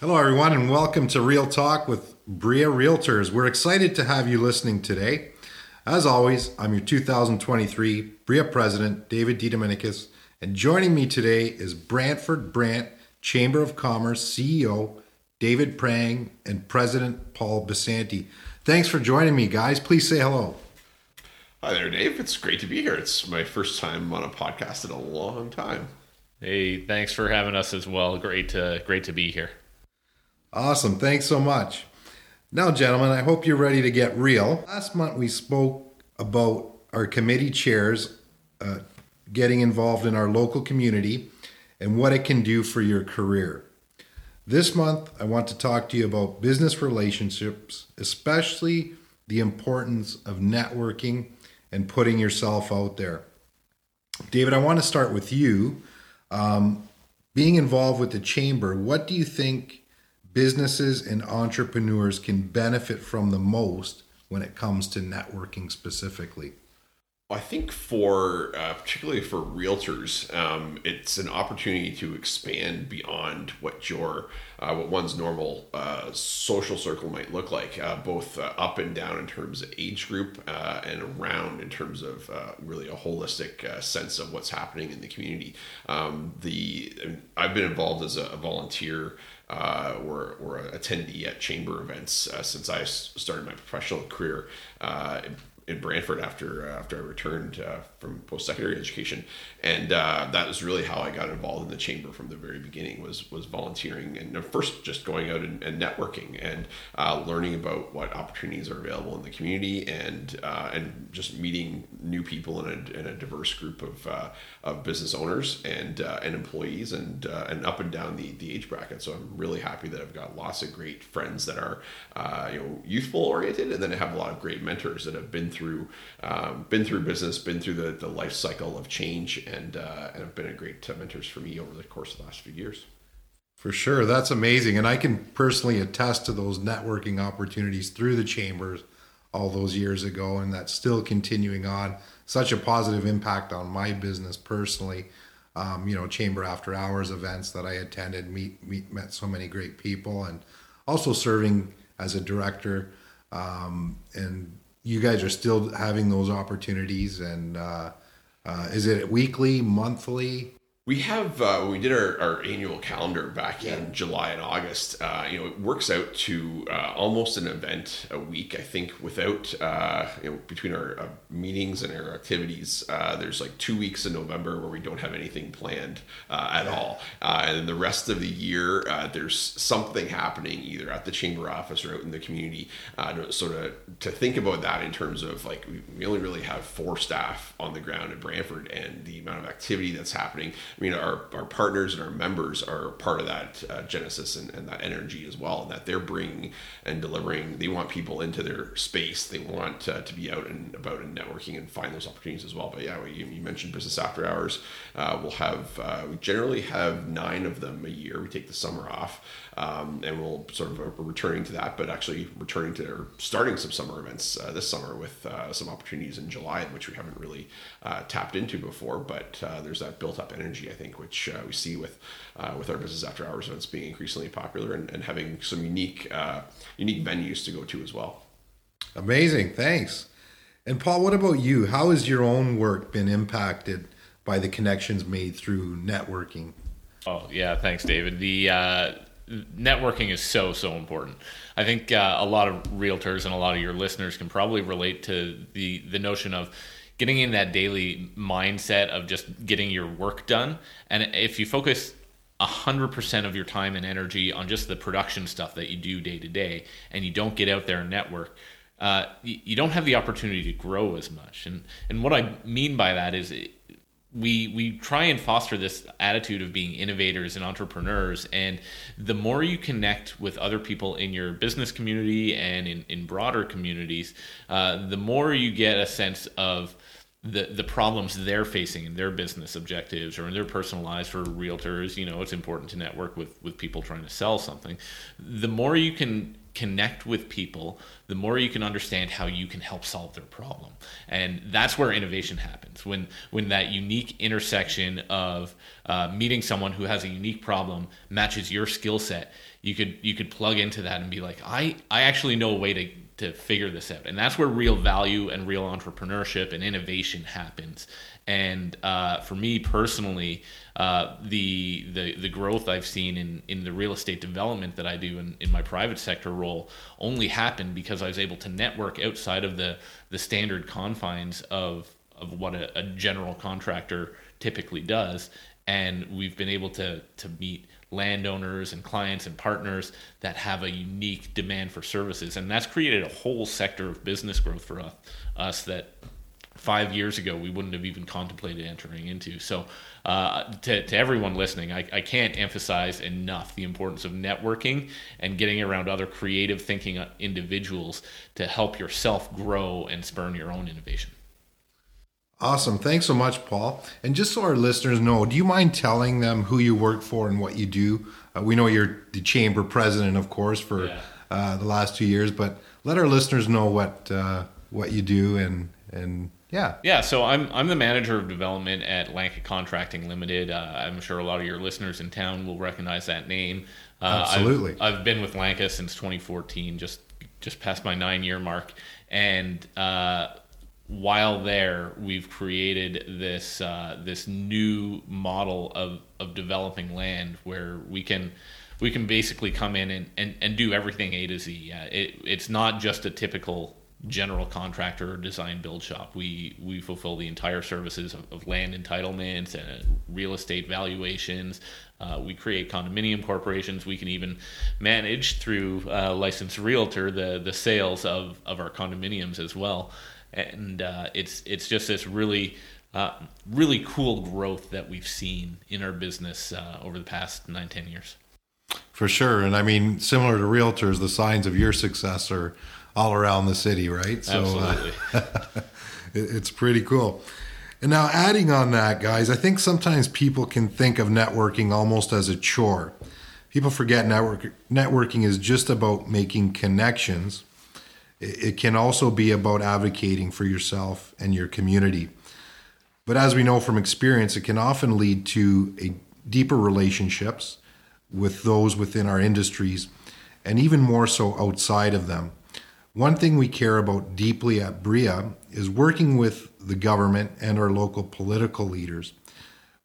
Hello, everyone, and welcome to Real Talk with BRREA Realtors. We're excited to have you listening today. As always, I'm your 2023 BRREA President, David DiDomenicus, and joining me today is Brantford Brant Chamber of Commerce CEO David Prang and President Paul Bisanti. Thanks for joining me, guys. Please say hello. Hi there, Dave. It's great to be here. It's my first time on a podcast in a long time. Hey, thanks for having us as well. Great to great to be here. Awesome. Thanks so much. Now, gentlemen, I hope you're ready to get real. Last month, we spoke about our committee chairs uh, getting involved in our local community and what it can do for your career. This month, I want to talk to you about business relationships, especially the importance of networking and putting yourself out there. David, I want to start with you. Um, being involved with the chamber, what do you think businesses and entrepreneurs can benefit from the most when it comes to networking specifically? I think for uh, particularly for realtors, um, it's an opportunity to expand beyond what your uh, what one's normal uh, social circle might look like, uh, both uh, up and down in terms of age group uh, and around in terms of really a holistic sense of what's happening in the community. Um, the I've been involved as a, volunteer uh, or, or attendee at chamber events uh, since I started my professional career uh, in Brantford after uh, after I returned uh, from post secondary education, and uh, that was really how I got involved in the chamber from the very beginning. was was volunteering and first just going out and, and networking and uh, learning about what opportunities are available in the community and uh, and just meeting new people in a, in a diverse group of uh, of business owners and and employees and and up and down the the age bracket. So I'm really happy that I've got lots of great friends that are you know youthful oriented, and then I have a lot of great mentors that have been through through um, been through business, been through the, the life cycle of change, and uh, and have been a great mentors for me over the course of the last few years. For sure, that's amazing, and I can personally attest to those networking opportunities through the chambers all those years ago, and that's still continuing on. Such a positive impact on my business personally. Um, you know, chamber after hours events that I attended, meet, meet met so many great people, and also serving as a director um, and you guys are still having those opportunities and uh, uh, is it weekly monthly we have uh, we did our, our annual calendar back yeah. in July and August. Uh, you know, it works out to uh, almost an event a week. I think without uh, you know between our uh, meetings and our activities, uh, there's like two weeks in November where we don't have anything planned at all, and then the rest of the year there's something happening either at the chamber office or out in the community. to sort of to think about that in terms of like we only really have four staff on the ground in Brantford, and the amount of activity that's happening I mean, our, our partners and our members are part of that uh, genesis and, and, that energy as well, that they're bringing and delivering. They want people into their space. They want uh, to be out and about and networking and find those opportunities as well. But yeah, you, you mentioned business after hours. Uh, we'll have uh, we generally have nine of them a year. We take the summer off, um, and we'll sort of uh, returning to that, but actually returning to or starting some summer events uh, this summer with some opportunities in July, which we haven't really tapped into before. But there's that built up energy I think, which uh, we see with uh, with our business after hours events being increasingly popular and, and having some unique uh, unique venues to go to as well. Amazing, thanks. And Paul, what about you? How has your own work been impacted by the connections made through networking? Oh yeah, thanks, David. The uh, networking is so so important. I think uh, a lot of realtors and a lot of your listeners can probably relate to the the notion of getting in that daily mindset of just getting your work done. And if you focus 100% of your time and energy on just the production stuff that you do day to day and you don't get out there and network, uh, you, don't have the opportunity to grow as much. And, and what I mean by that is we we try and foster this attitude of being innovators and entrepreneurs and the more you connect with other people in your business community and in, in broader communities uh, the more you get a sense of the the problems they're facing in their business objectives or in their personal lives for realtors you know it's important to network with with people trying to sell something the more you can connect with people, the more you can understand how you can help solve their problem. And that's where innovation happens. When when that unique intersection of uh, meeting someone who has a unique problem matches your skill set, you could you could plug into that and be like, I I actually know a way to to figure this out. And that's where real value and real entrepreneurship and innovation happens. And uh, for me personally, uh, the, the the growth I've seen in, in the real estate development that I do in, in my private sector role only happened because I was able to network outside of the, the standard confines of, of what a, a general contractor typically does. And we've been able to, to meet landowners and clients and partners that have a unique demand for services. And that's created a whole sector of business growth for us, us that five years ago we wouldn't have even contemplated entering into. So, uh, to, to everyone listening, I, I can't emphasize enough the importance of networking and getting around other creative thinking uh, individuals to help yourself grow and spurn your own innovation. Awesome. Thanks so much, Paul. And just so our listeners know, do you mind telling them who you work for and what you do? Uh, we know you're the chamber president, of course, for yeah. uh, the last two years, but let our listeners know what uh, what you do and and yeah. Yeah. So I'm I'm the manager of development at Lanca Contracting Limited. Uh, I'm sure a lot of your listeners in town will recognize that name. Uh, Absolutely. I've, I've, been with Lanca since 2014, just just past my nine year mark, and uh, while there, we've created this uh, this new model of, of developing land where we can we can basically come in and, and, and do everything A to Z. Uh, it, it's not just a typical general contractor or design build shop. We we fulfill the entire services of, of land entitlements and real estate valuations. Uh, we create condominium corporations. We can even manage through uh, licensed realtor the the sales of, of our condominiums as well and uh, it's it's just this really uh, really cool growth that we've seen in our business uh, over the past nine ten years. For sure, and I mean, similar to realtors, the signs of your success are all around the city, right? So, uh, Absolutely, it's pretty cool. And now, adding on that, guys, I think sometimes people can think of networking almost as a chore. People forget network networking is just about making connections it can also be about advocating for yourself and your community. But as we know from experience, it can often lead to a deeper relationships with those within our industries and even more so outside of them. One thing we care about deeply at BRREA is working with the government and our local political leaders.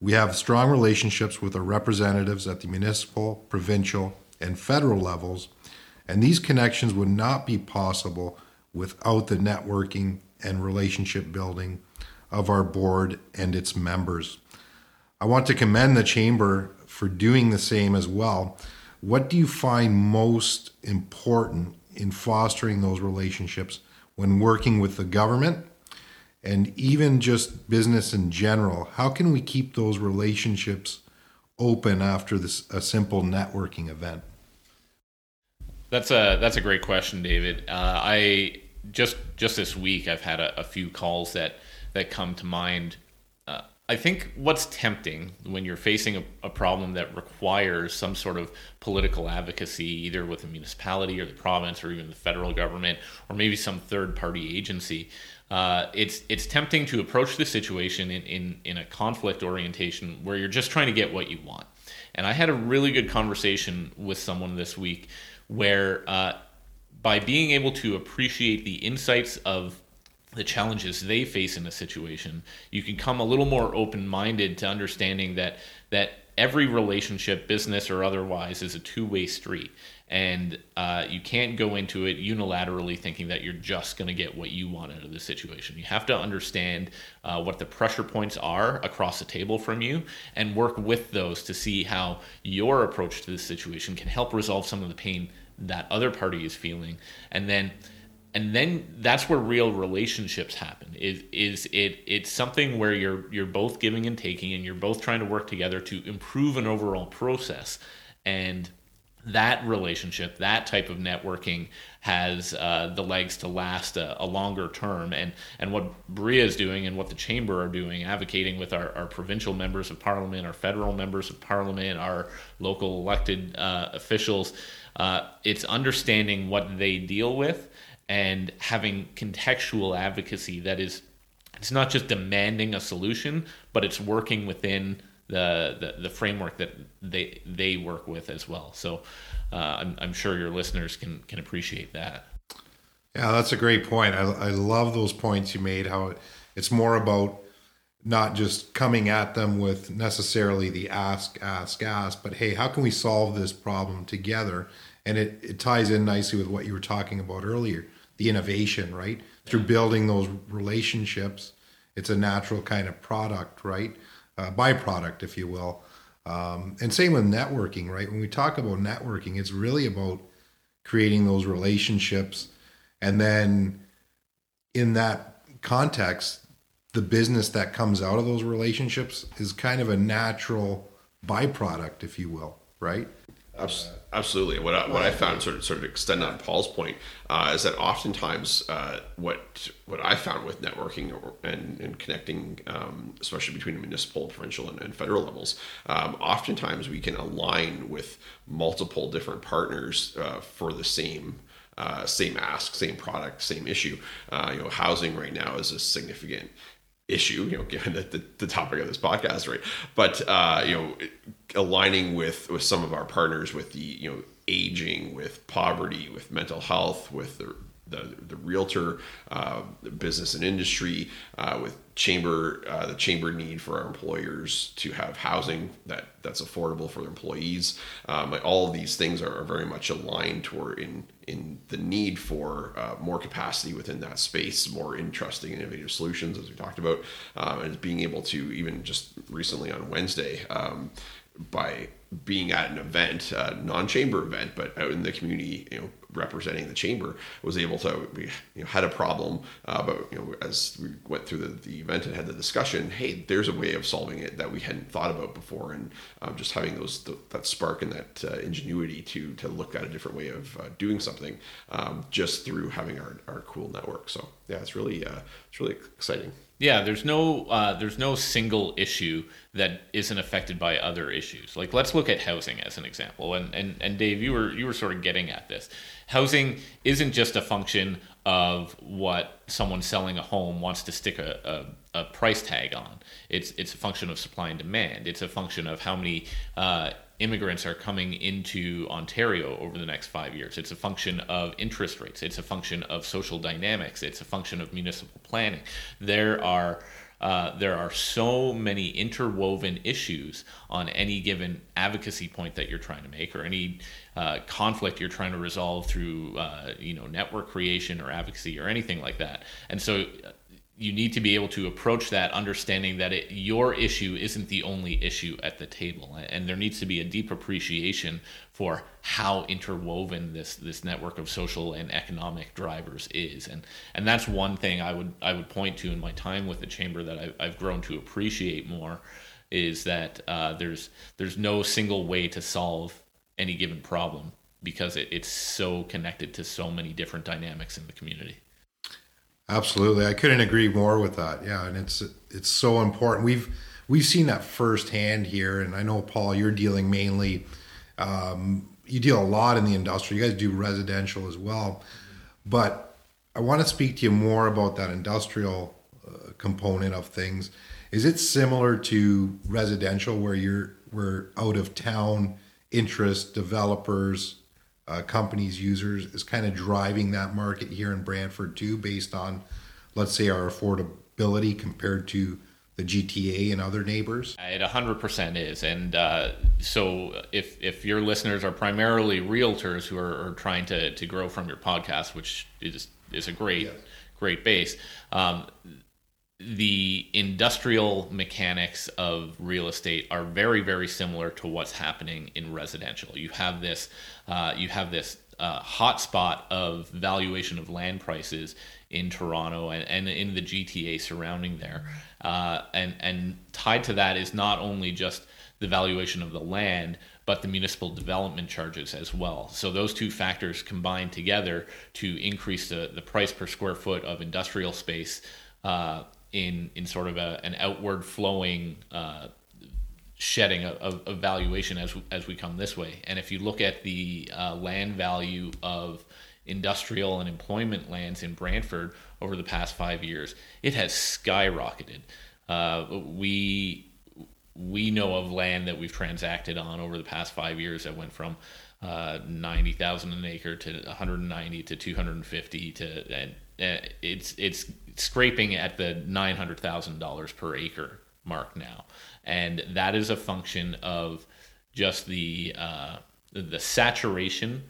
We have strong relationships with our representatives at the municipal, provincial, and federal levels and these connections would not be possible without the networking and relationship building of our board and its members. I want to commend the Chamber for doing the same as well. What do you find most important in fostering those relationships when working with the government and even just business in general? How can we keep those relationships open after this a simple networking event? That's a that's a great question, David. Uh, I just just this week I've had a, a, few calls that that come to mind. Uh, I think what's tempting when you're facing a, a, problem that requires some sort of political advocacy, either with the municipality or the province or even the federal government or maybe some third party agency, uh, it's it's tempting to approach the situation in, in, in a conflict orientation where you're just trying to get what you want. And I had a really good conversation with someone this week where uh, by being able to appreciate the insights of the challenges they face in a situation, you can come a little more open-minded to understanding that that every relationship, business or otherwise, is a two-way street, and uh, you can't go into it unilaterally thinking that you're just going to get what you want out of the situation. You have to understand uh, what the pressure points are across the table from you, and work with those to see how your approach to the situation can help resolve some of the pain that other party is feeling and then and then that's where real relationships happen is is it it's something where you're you're both giving and taking and you're both trying to work together to improve an overall process and that relationship, that type of networking has uh, the legs to last a, a, longer term. And, and what BRREA is doing and what the Chamber are doing, advocating with our, our provincial members of parliament, our federal members of parliament, our local elected uh, officials, uh, it's understanding what they deal with and having contextual advocacy that is, it's not just demanding a solution, but it's working within the, the, the framework that they they work with as well. So uh, I'm, I'm sure your listeners can can appreciate that. Yeah, that's a great point. I, I love those points you made. How it, it's more about not just coming at them with necessarily the ask, ask, ask, but hey, how can we solve this problem together? And it, it ties in nicely with what you were talking about earlier the innovation, right? Through building those relationships, it's a natural kind of product, right? uh, byproduct, if you will. Um, and same with networking, right? When we talk about networking, it's really about creating those relationships. And then in that context, the business that comes out of those relationships is kind of a natural byproduct, if you will, right? Absolutely. What I, what I found sort of sort of extend on Paul's point uh, is that oftentimes uh, what what I found with networking or, and, and connecting, um, especially between municipal, provincial, and, and federal levels, um, oftentimes we can align with multiple different partners uh, for the same uh, same ask, same product, same issue. Uh, you know, housing right now is a significant issue, you know, given the, the, the, topic of this podcast, right? But uh, you know, aligning with with some of our partners with the you know aging, with poverty, with mental health, with the the, the realtor uh, the business and industry uh, with chamber uh, the chamber need for our employers to have housing that that's affordable for their employees. Um, all of these things are, are, very much aligned toward in in the need for uh, more capacity within that space more interesting innovative solutions as we talked about um, and being able to even just recently on Wednesday um, by being at an event, a non-chamber event, but out in the community, you know, representing the chamber, was able to we you know had a problem, uh, but you know as we went through the, the event and had the discussion, hey, there's a way of solving it that we hadn't thought about before, and um, just having those that spark and that uh, ingenuity to to look at a different way of uh, doing something, um, just through having our, our cool network. So yeah, it's really uh, it's really exciting. Yeah, there's no uh, there's no single issue that isn't affected by other issues. Like let's look at housing as an example. And and and Dave, you were you were sort of getting at this. Housing isn't just a function of what someone selling a home wants to stick a, a, a price tag on. It's it's a function of supply and demand. It's a function of how many uh, immigrants are coming into Ontario over the next five years. It's a function of interest rates. It's a function of social dynamics. It's a function of municipal planning. There are uh, there are so many interwoven issues on any given advocacy point that you're trying to make or any uh, conflict you're trying to resolve through uh, you know network creation or advocacy or anything like that and so you need to be able to approach that understanding that it, your issue isn't the only issue at the table. And there needs to be a deep appreciation for how interwoven this this network of social and economic drivers is. And and that's one thing I would I would point to in my time with the chamber that I've, I've grown to appreciate more is that uh, there's there's no single way to solve any given problem because it, it's so connected to so many different dynamics in the community Absolutely, I couldn't agree more with that. Yeah, and it's it's so important. We've we've seen that firsthand here, and I know Paul, you're dealing mainly. Um, you deal a lot in the industry. You guys do residential as well, but I want to speak to you more about that industrial uh, component of things. Is it similar to residential, where you're where out of town interest developers uh, companies, users is kind of driving that market here in Brantford too, based on, let's say, our affordability compared to the GTA and other neighbors? It 100% is. And uh, so if, if your listeners are primarily realtors who are, are, trying to, to grow from your podcast, which is, is a great, yes. great base, um, the industrial mechanics of real estate are very very similar to what's happening in residential you have this uh, you have this uh, hotspot of valuation of land prices in Toronto and, and in the GTA surrounding there uh, and and tied to that is not only just the valuation of the land but the municipal development charges as well. So those two factors combine together to increase the, the price per square foot of industrial space uh, in in sort of a, an outward flowing uh, shedding of, of, valuation as as we come this way. And if you look at the uh, land value of industrial and employment lands in Brantford over the past five years, it has skyrocketed. Uh, we we know of land that we've transacted on over the past five years that went from uh, 90,000 an acre to 190 to 250 to and uh, it's it's scraping at the $900,000 per acre mark now. And that is a function of just the uh, the saturation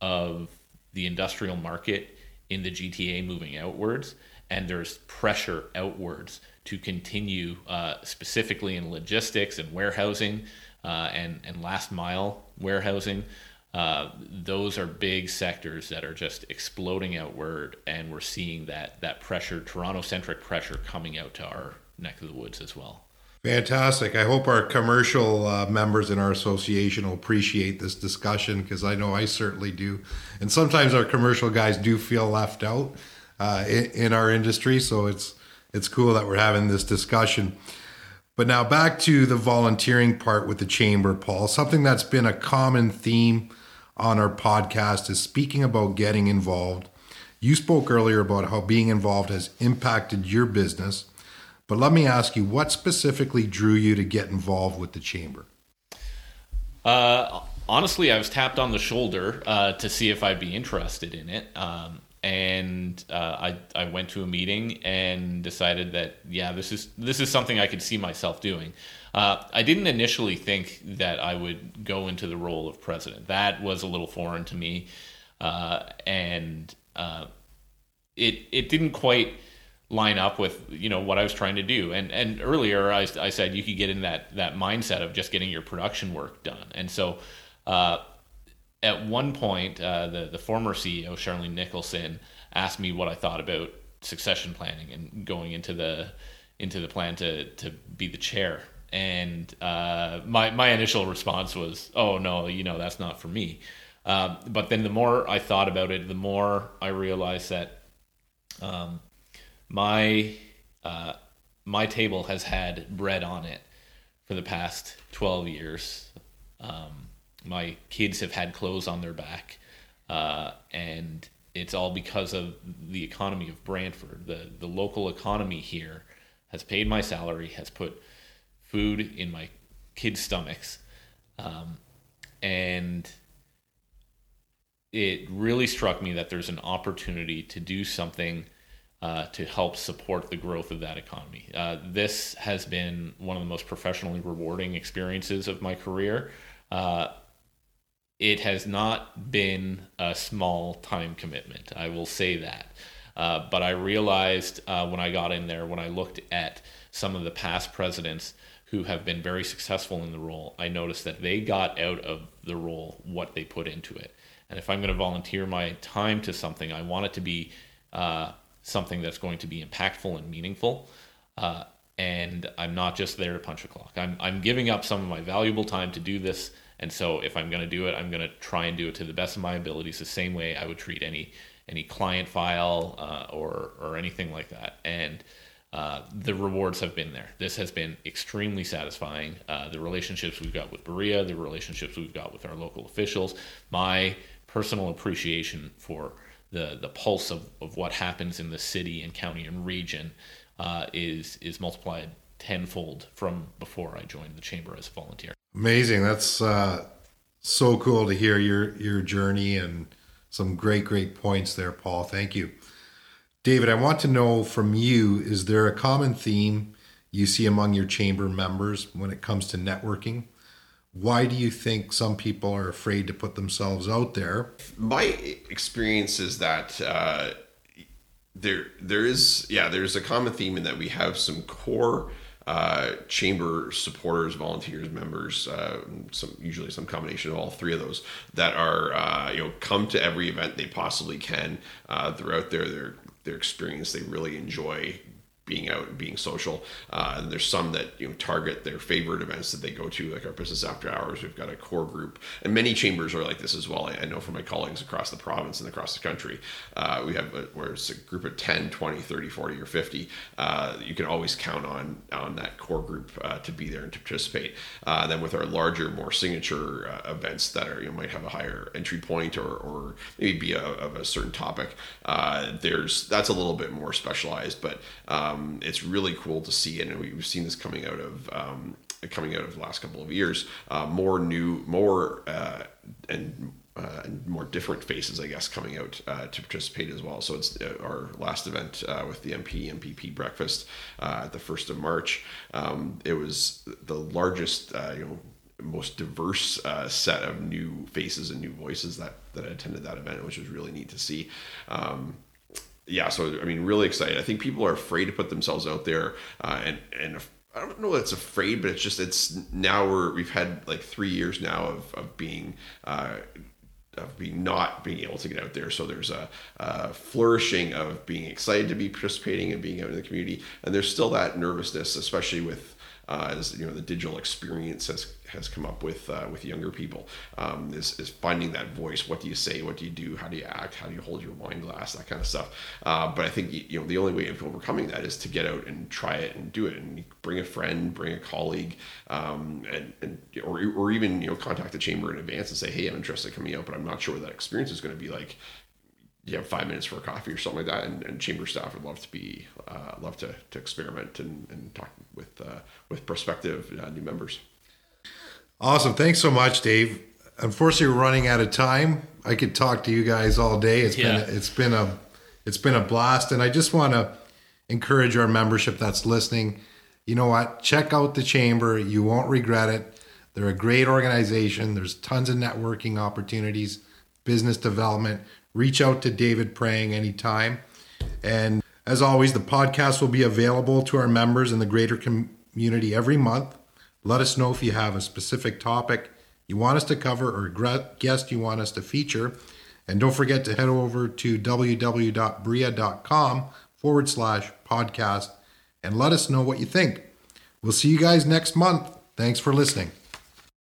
of the industrial market in the GTA moving outwards, and there's pressure outwards to continue, uh, specifically in logistics and warehousing uh, and and last mile warehousing. Uh, those are big sectors that are just exploding outward, and we're seeing that that pressure, Toronto centric pressure, coming out to our neck of the woods as well. Fantastic. I hope our commercial uh, members in our association will appreciate this discussion because I know I certainly do. And sometimes our commercial guys do feel left out uh, in, in, our industry. So it's it's cool that we're having this discussion. But now back to the volunteering part with the chamber, Paul. Something that's been a common theme on our podcast is speaking about getting involved. You spoke earlier about how being involved has impacted your business but let me ask you, what specifically drew you to get involved with the chamber? Uh, honestly, I was tapped on the shoulder uh, to see if I'd be interested in it. Um, and uh, I, I went to a meeting and decided that yeah this is this is something I could see myself doing. Uh, I didn't initially think that I would go into the role of president. That was a little foreign to me, uh, and uh, it it didn't quite line up with you know what I was trying to do. And and earlier I, I said you could get in that that mindset of just getting your production work done. And so uh, at one point, uh, the the former CEO Charlene Nicholson asked me what I thought about succession planning and going into the into the plan to to be the chair. And uh, my my initial response was, "Oh no, you know that's not for me." Uh, but then the more I thought about it, the more I realized that um, my uh, my table has had bread on it for the past 12 years. Um, my kids have had clothes on their back, uh, and it's all because of the economy of Brantford. The the local economy here has paid my salary, has put food in my kids' stomachs, um, and it really struck me that there's an opportunity to do something uh, to help support the growth of that economy. Uh, this has been one of the most professionally rewarding experiences of my career. Uh, it has not been a small time commitment, I will say that. Uh, but I realized uh, when I got in there, when I looked at some of the past presidents who have been very successful in the role, I noticed that they got out of the role what they put into it. And if I'm going to volunteer my time to something, I want it to be uh, something that's going to be impactful and meaningful. Uh, and I'm not just there to punch a clock. I'm, I'm giving up some of my valuable time to do this. And so if I'm going to do it, I'm going to try and do it to the best of my abilities, the same way I would treat any any client file uh, or or anything like that. And uh, the rewards have been there. This has been extremely satisfying. Uh, the relationships we've got with BRREA, the relationships we've got with our local officials, my personal appreciation for the the pulse of, of what happens in the city and county and region uh, is is multiplied tenfold from before I joined the chamber as a volunteer. Amazing. That's uh, so cool to hear your your journey and some great great points there, Paul. Thank you, David. I want to know from you: is there a common theme you see among your chamber members when it comes to networking? why do you think some people are afraid to put themselves out there? My experience is that uh, there there is yeah there's a common theme in that we have some core uh, chamber supporters, volunteers, members, uh, some usually some combination of all three of those that are uh, you know come to every event they possibly can uh, throughout their their their experience. They really enjoy being out and being social. Uh, and there's some that you know target their favorite events that they go to, like our business after hours. We've got a core group, and many chambers are like this as well. I, I know from my colleagues across the province and across the country. Uh, we have a, where it's a group of 10, 20, 30, 40, or 50. Uh, you can always count on on that core group uh, to be there and to participate. Uh, then with our larger, more signature uh, events that are you know, might have a higher entry point or, or maybe be a, of a certain topic, there's that's a little bit more specialized, but um, um, it's really cool to see, and we've seen this coming out of um, coming out of the last couple of years. Uh, more new, more uh, and uh, and more different faces, I guess, coming out uh, to participate as well. So it's uh, our last event uh, with the MP MPP breakfast uh, at the first of March. Um, it was the largest, uh, you know, most diverse set of new faces and new voices that that attended that event, which was really neat to see. Um, yeah, so I mean, really excited. I think people are afraid to put themselves out there, uh, and and I don't know that's afraid, but it's just it's now we're we've had like three years now of of being. Uh, of being not being able to get out there. So there's a, a, flourishing of being excited to be participating and being out in the community, and there's still that nervousness, especially with uh, as you know the digital experience has has come up with uh, with younger people um, is, is finding that voice. What do you say? What do you do? How do you act? How do you hold your wine glass? That kind of stuff. Uh, but I think you know the only way of overcoming that is to get out and try it and do it and bring a friend, bring a colleague, um, and, and or, or even you know contact the chamber in advance and say, hey, I'm interested in coming out, but I'm not sure what that experience is going to be like you have five minutes for a coffee or something like that, and, and chamber staff would love to be uh, love to, to experiment and, and talk with uh, with prospective uh, new members. Awesome, thanks so much, Dave. Unfortunately, we're running out of time. I could talk to you guys all day. It's yeah. been it's been a it's been a blast, and I just want to encourage our membership that's listening. You know what? Check out the chamber. You won't regret it. They're a great organization. There's tons of networking opportunities, business development reach out to David Prang anytime. And as always, the podcast will be available to our members in the greater community every month. Let us know if you have a specific topic you want us to cover or a guest you want us to feature. And don't forget to head over to www.bria.com forward slash podcast and let us know what you think. We'll see you guys next month. Thanks for listening.